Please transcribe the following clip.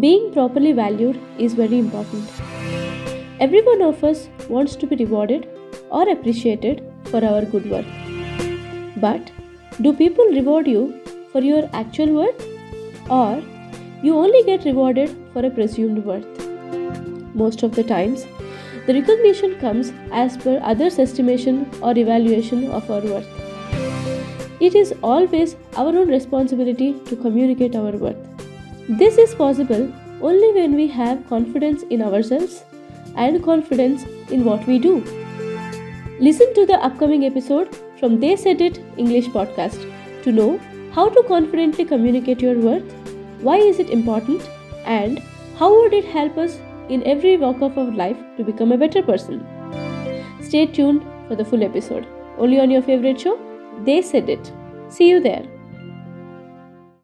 Being properly valued is very important. Every one of us wants to be rewarded or appreciated for our good work. But do people reward you for your actual worth? Or you only get rewarded for a presumed worth? Most of the times, the recognition comes as per others' estimation or evaluation of our worth. It is always our own responsibility to communicate our worth. This is possible only when we have confidence in ourselves and confidence in what we do. Listen to the upcoming episode from They Said It English podcast to know how to confidently communicate your worth, why is it important, and how would it help us in every walk of our life to become a better person. Stay tuned for the full episode, only on your favorite show, They Said It. See you there.